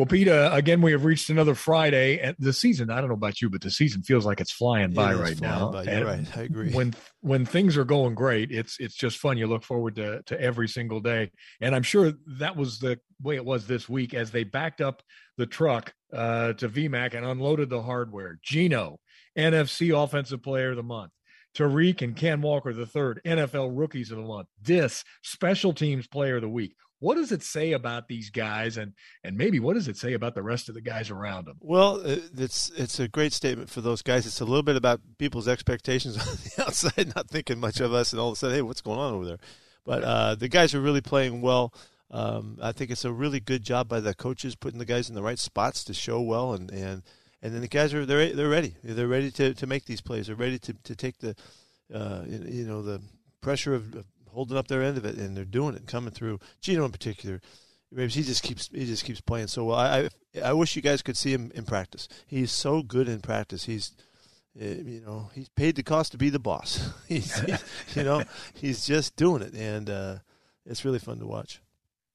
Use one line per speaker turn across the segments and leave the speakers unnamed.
Well, Peter, again, we have reached another Friday. And the season, I don't know about you, but the season feels like it's flying by right
flying
now.
By. You're right. I agree.
When when things are going great, it's it's just fun. You look forward to to every single day. And I'm sure that was the way it was this week as they backed up the truck uh, to VMAC and unloaded the hardware. Geno, NFC Offensive Player of the Month. Tariq and Ken Walker the third, NFL Rookies of the Month. This Special Teams Player of the Week. What does it say about these guys, and and maybe what does it say about the rest of the guys around them?
Well, uh, it's it's a great statement for those guys. It's a little bit about people's expectations on the outside, not thinking much of us, and all of a sudden, hey, what's going on over there? But uh, the guys are really playing well. Um, I think it's a really good job by the coaches putting the guys in the right spots to show well, and and, and then the guys are they're they're ready. They're ready to, to make these plays. They're ready to, to take the uh, you know the pressure of, of holding up their end of it, and they're doing it, coming through. Geno in particular, he just keeps he just keeps playing so well. I I, I wish you guys could see him in practice. He's so good in practice. He's eh, you know he's paid the cost to be the boss. he's, he's you know he's just doing it, and uh, it's really fun to watch.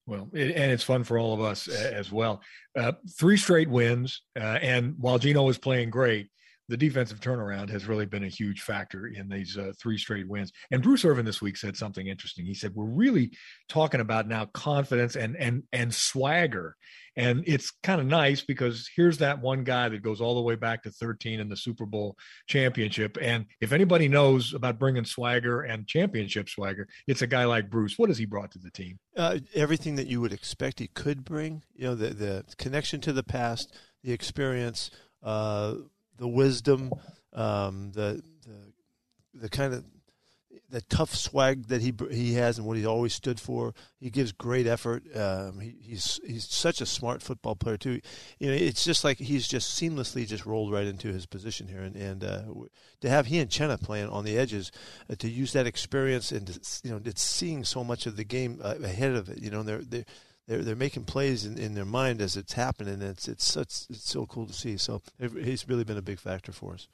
Well, it, and it's fun for all of us as well. Uh, three straight wins, uh, and while Geno was playing great, the defensive turnaround has really been a huge factor in these uh, three straight wins. And Bruce Irvin this week said something interesting. He said, "We're really talking about now confidence and and and swagger." And it's kind of nice because here's that one guy that goes all the way back to 13 in the Super Bowl championship. And if anybody knows about bringing swagger and championship swagger, it's a guy like Bruce. What has he brought to the team?
Uh, everything that you would expect he could bring. You know, the the connection to the past, the experience. Uh, the wisdom, um, the, the the kind of the tough swag that he he has and what he always stood for. He gives great effort. Um, he, he's he's such a smart football player too. You know, it's just like he's just seamlessly just rolled right into his position here, and and uh, to have he and Chenna playing on the edges, uh, to use that experience and to, you know, it's seeing so much of the game uh, ahead of it. You know, they're they they're they're making plays in, in their mind as it's happening. It's it's it's it's so cool to see. So he's really been a big factor for us.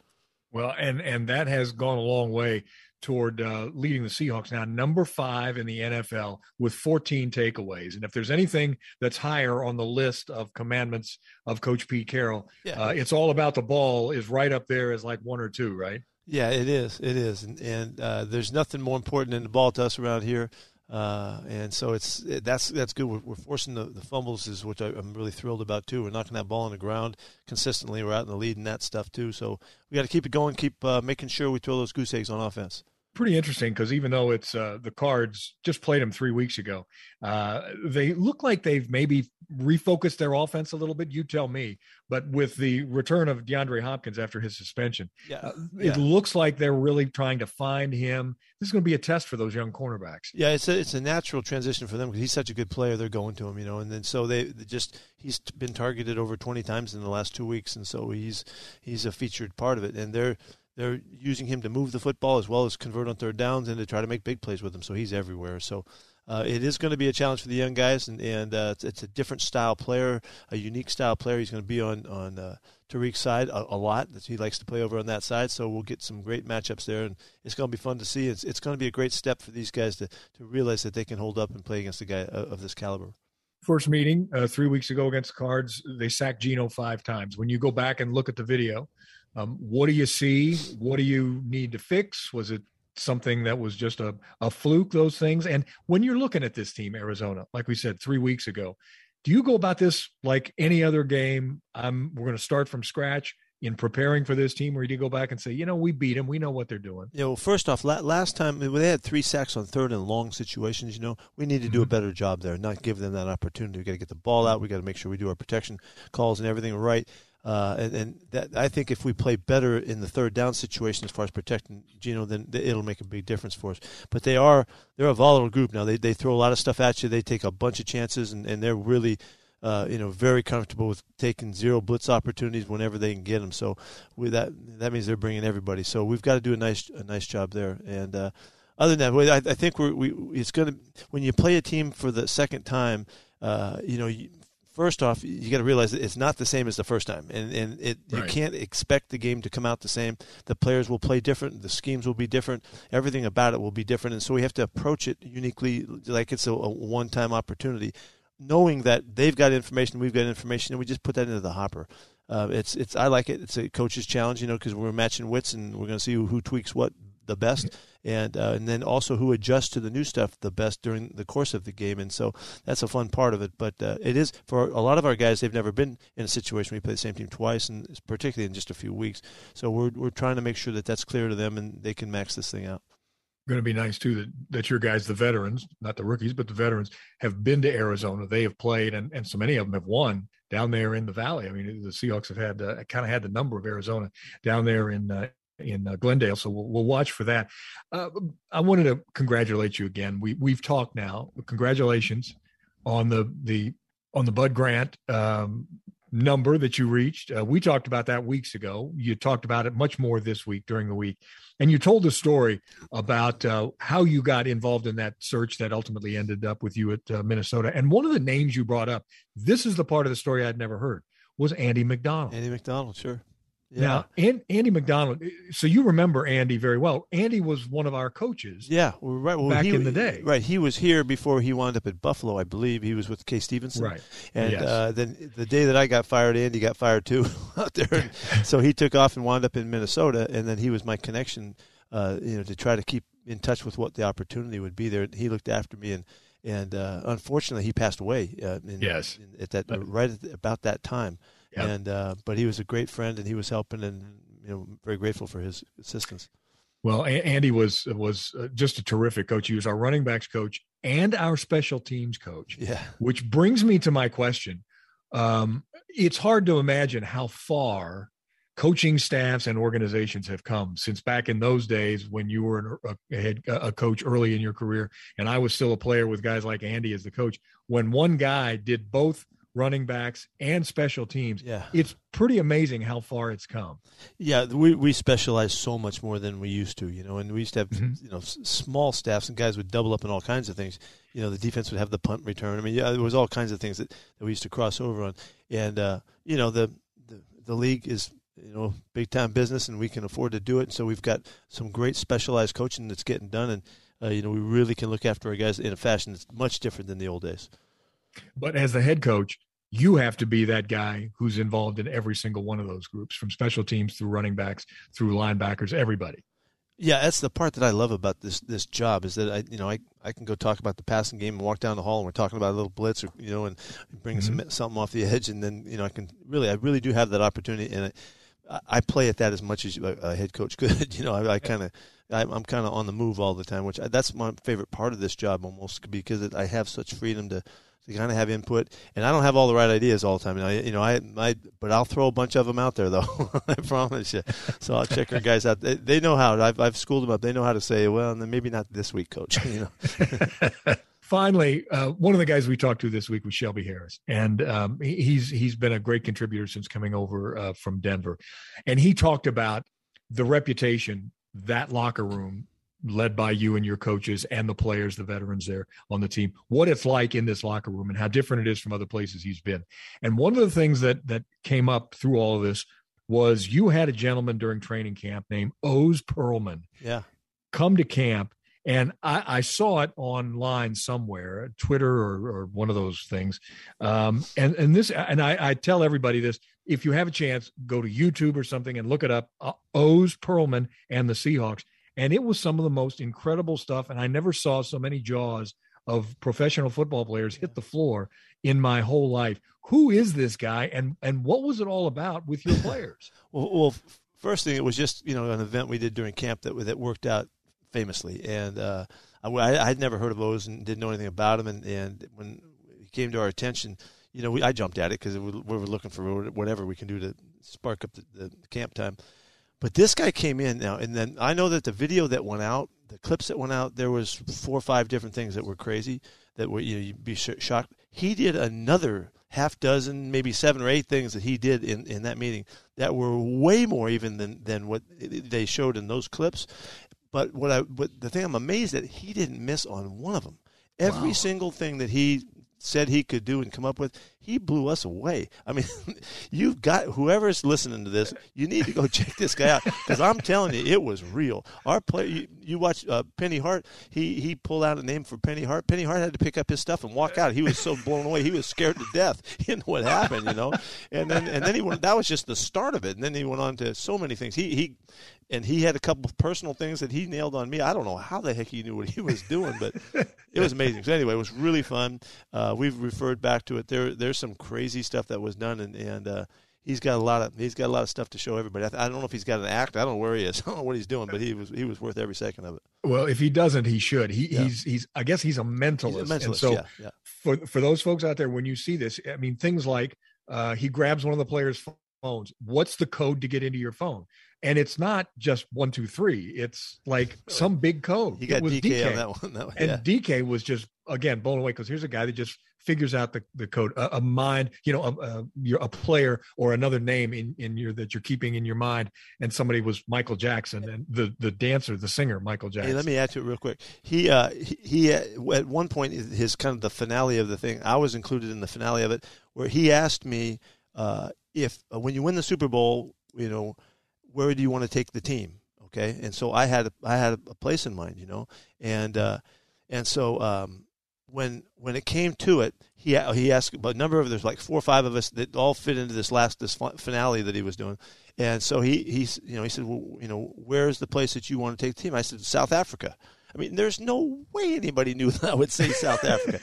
Well, and and that has gone a long way toward uh, leading the Seahawks now number five in the NFL with 14 takeaways. And if there's anything that's higher on the list of commandments of Coach Pete Carroll, yeah. uh, it's all about the ball is right up there as like one or two, right?
Yeah, it is. It is, and, and uh, there's nothing more important than the ball to us around here. Uh, and so it's it, that's that's good. We're, we're forcing the, the, fumbles, is which I, am really thrilled about too. We're knocking that ball on the ground consistently. We're out in the lead and that stuff too. So we got to keep it going. Keep uh, making sure we throw those goose eggs on offense
pretty interesting because even though it's uh, the Cards just played them three weeks ago, uh, they look like they've maybe refocused their offense a little bit. You tell me. But with the return of DeAndre Hopkins after his suspension, yeah. Uh, it yeah. looks like they're really trying to find him. This is going to be a test for those young cornerbacks.
Yeah, it's a, it's a natural transition for them because he's such a good player. They're going to him, you know, and then so they, they just he's been targeted over twenty times in the last two weeks, and so he's he's a featured part of it, and they're they're using him to move the football as well as convert on third downs and to try to make big plays with him. So he's everywhere. So uh, it is going to be a challenge for the young guys, and, and uh, it's, it's, a different style player, a unique style player. He's going to be on on uh, Tariq's side a, a, lot. He likes to play over on that side, so we'll get some great matchups there, and it's going to be fun to see. It's, it's going to be a great step for these guys to, to realize that they can hold up and play against a guy of this caliber
first meeting uh, three weeks ago against the Cards, they sacked Geno five times. When you go back and look at the video, um, what do you see? What do you need to fix? Was it something that was just a, a fluke, those things? And when you're looking at this team, Arizona, like we said three weeks ago, do you go about this like any other game? I'm, we're going to start from scratch in preparing for this team, or do you go back and say, you know, we beat them, we know what they're doing?
Yeah, well, first off, last time when they had three sacks on third and long situations, you know, we need to do mm-hmm. a better job there, not give them that opportunity. We got to get the ball out. We got to make sure we do our protection calls and everything right. Uh, and, and that, I think if we play better in the third down situation as far as protecting Geno, then it'll make a big difference for us. But they are they're a volatile group now. They they throw a lot of stuff at you. They take a bunch of chances, and, and they're really uh, you know very comfortable with taking zero blitz opportunities whenever they can get them. So with that that means they're bringing everybody. So we've got to do a nice a nice job there. And uh, other than that, I, I think we're, we it's to when you play a team for the second time. Uh, you know, first off, you got to realize it's not the same as the first time, and and it right. you can't expect the game to come out the same. The players will play different, the schemes will be different, everything about it will be different, and so we have to approach it uniquely, like it's a, a one-time opportunity. knowing that they've got information, we've got information, and we just put that into the hopper. Uh, it's it's I like it. It's a coach's challenge, you know, because we're matching wits and we're going to see who, who, tweaks what the best, and uh, and then also who adjusts to the new stuff the best during the course of the game. And so that's a fun part of it. But uh, it is for a lot of our guys. They've never been in a situation where you play the same team twice, and particularly in just a few weeks. So we're we're trying to make sure that that's clear to them and they can max this thing out
going to be nice too that that your guys, the veterans, not the rookies, but the veterans, have been to Arizona. They have played, and and so many of them have won down there in the valley. I mean, the Seahawks have had uh, kind of had the number of Arizona down there in. Uh, in uh, Glendale, so we'll, we'll watch for that. Uh, I wanted to congratulate you again. We we've talked now. Congratulations on the the on the Bud Grant um, number that you reached. Uh, we talked about that weeks ago. You talked about it much more this week during the week. And you told the story about uh, how you got involved in that search that ultimately ended up with you at uh, Minnesota. And one of the names you brought up, this is the part of the story I'd never heard, was Andy McDonald.
Andy McDonald, sure.
Yeah. Now, Andy McDonald. So you remember Andy very well. Andy was one of our coaches.
Yeah, right. Well,
back
he,
in the day,
right? He was here before he wound up at Buffalo, I believe. He was with Kay Stephenson,
right?
And
yes.
uh, then the day that I got fired, Andy got fired too out there. so he took off and wound up in Minnesota, and then he was my connection, uh, you know, to try to keep in touch with what the opportunity would be there. He looked after me and. And uh, unfortunately, he passed away. Uh, in,
yes,
in, at that right at, about that time.
Yep.
And uh, but he was a great friend, and he was helping, and you know, very grateful for his assistance.
Well, Andy was was uh, just a terrific coach. He was our running backs coach and our special teams coach.
Yeah.
Which brings me to my question. Um, it's hard to imagine how far coaching staffs and organizations have come since back in those days when you were a, head a coach early in your career, and I was still a player with guys like Andy as the coach. When one guy did both running backs and special teams.
Yeah.
It's pretty amazing how far it's come.
Yeah, we we specialize so much more than we used to, you know, and we used to have mm-hmm. you know small staffs and guys would double up in all kinds of things. You know, the defense would have the punt return. I mean, yeah, there was all kinds of things that, that we used to cross over on. And uh, you know, the, the the league is you know big time business and we can afford to do it. So we've got some great specialized coaching that's getting done and uh, you know, we really can look after our guys in a fashion that's much different than the old days.
But as the head coach, you have to be that guy who's involved in every single one of those groups, from special teams through running backs, through linebackers, everybody.
Yeah, that's the part that I love about this this job is that I you know I, I can go talk about the passing game and walk down the hall and we're talking about a little blitz or you know and bring mm-hmm. some something off the edge and then you know I can really I really do have that opportunity and I, I play at that as much as a head coach could you know I, I kind of I'm kind of on the move all the time which I, that's my favorite part of this job almost because I have such freedom to to kind of have input. And I don't have all the right ideas all the time. I, you know, I, I, but I'll throw a bunch of them out there though. I promise you. So I'll check our guys out. They, they, know how. I've, I've schooled them up. They know how to say, well, and then maybe not this week, coach. You
know. Finally, uh, one of the guys we talked to this week was Shelby Harris, and um, he's he's been a great contributor since coming over uh, from Denver, and he talked about the reputation that locker room led by you and your coaches and the players, the veterans there on the team, what it's like in this locker room and how different it is from other places he's been. And one of the things that that came up through all of this was you had a gentleman during training camp named Oz Pearlman.
Yeah.
Come to camp. And I, I saw it online somewhere, Twitter or, or one of those things. Um, and and this, and I, I tell everybody this: if you have a chance, go to YouTube or something and look it up. Uh, Oz Pearlman and the Seahawks and it was some of the most incredible stuff. And I never saw so many jaws of professional football players hit the floor in my whole life. Who is this guy, and and what was it all about with your players?
well, well, first thing, it was just you know an event we did during camp that that worked out famously, and uh, I, I had never heard of those and didn't know anything about him, and and when it came to our attention. You know, we, I jumped at it because we, we were looking for whatever we can do to spark up the, the camp time. But this guy came in now, and then I know that the video that went out, the clips that went out, there was four or five different things that were crazy that were you know you'd be shocked. He did another half dozen, maybe seven or eight things that he did in, in that meeting that were way more even than than what they showed in those clips. But what I but the thing I'm amazed that he didn't miss on one of them. Every wow. single thing that he said he could do and come up with, he blew us away. I mean, you've got whoever's listening to this, you need to go check this guy out because I'm telling you, it was real. Our play, you, you watch uh, Penny Hart. He he pulled out a name for Penny Hart. Penny Hart had to pick up his stuff and walk out. He was so blown away. He was scared to death. Know what happened, you know. And then and then he went. That was just the start of it. And then he went on to so many things. He he and he had a couple of personal things that he nailed on me. I don't know how the heck he knew what he was doing, but it was amazing. So anyway, it was really fun. Uh, we've referred back to it. There, there's some crazy stuff that was done, and and uh, he's got a lot of he's got a lot of stuff to show everybody. I, I, don't know if he's got an act. I don't know where he is. I don't know what he's doing, but he was he was worth every second of it.
Well, if he doesn't, he should. He, yeah. he's he's I guess he's a mentalist. He's a mentalist. And so yeah, yeah. for for those folks out there, when you see this, I mean things like uh, he grabs one of the players' phones. What's the code to get into your phone? and it's not just one two three. It's like some big code.
He got DK, DK, on that one that
and yeah. DK was just again blown away because here's a guy that just figures out the, the code. A, a mind you know a, a, you're a player or another name in, in your that you're keeping in your mind. And somebody was michael jackson and the the dancer the singer michael jackson
hey, let me add to it real quick. He uh he, he at one point his kind of the finale of the thing i was included in the finale of it where he asked me uh if uh, when you win the super bowl you know where do you want to take the team? Okay, and so I had a, I had a place in mind, you know, and uh, and so um, when when it came to it, he he asked a number of there's like four or five of us that all fit into this last this finale that he was doing, and so he he's you know he said well you know where's the place that you want to take the team? I said South Africa. I mean, there's no way anybody knew that I would say South Africa,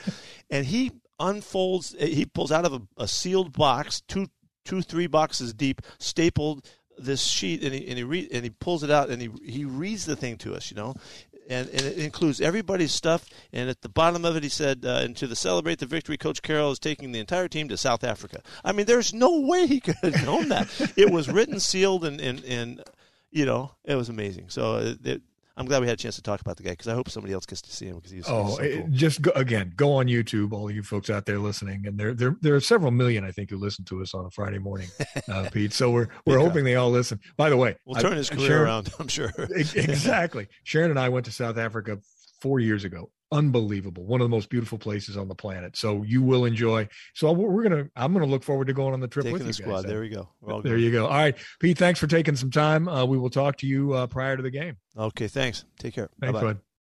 and he unfolds he pulls out of a, a sealed box two two three boxes deep stapled this sheet and he and he re- and he pulls it out and he he reads the thing to us, you know. And, and it includes everybody's stuff. And at the bottom of it, he said, uh, "And to the celebrate the victory, Coach Carroll is taking the entire team to South Africa." I mean, there's no way he could have known that. it was written, sealed, and and, and you know, it was amazing. So uh, it, I'm glad we had a chance to talk about the guy because I hope somebody else gets to see him because he's
oh
so cool.
just go, again go on YouTube all you folks out there listening and there there there are several million I think who listen to us on a Friday morning uh, Pete so we're we're hoping they all listen. By the way
we'll turn I, his career Sharon, around I'm sure.
Exactly. Sharon and I went to South Africa four years ago unbelievable one of the most beautiful places on the planet. So you will enjoy so we're gonna i'm gonna look forward to going on the trip
taking
with
the
you
squad.
guys,
there we go.
There you go. All right pete thanks for taking some time. Uh, we will talk to you uh, prior to the game.
Okay thanks. Take care.
Thanks bud